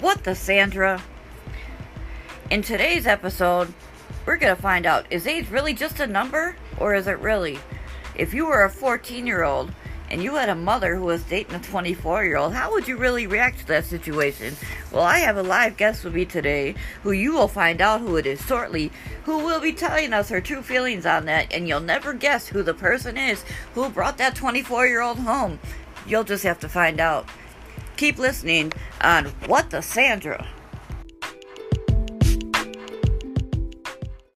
What the Sandra? In today's episode, we're gonna find out is age really just a number, or is it really? If you were a 14 year old and you had a mother who was dating a 24 year old, how would you really react to that situation? Well, I have a live guest with me today who you will find out who it is shortly, who will be telling us her true feelings on that, and you'll never guess who the person is who brought that 24 year old home. You'll just have to find out. Keep listening on What the Sandra.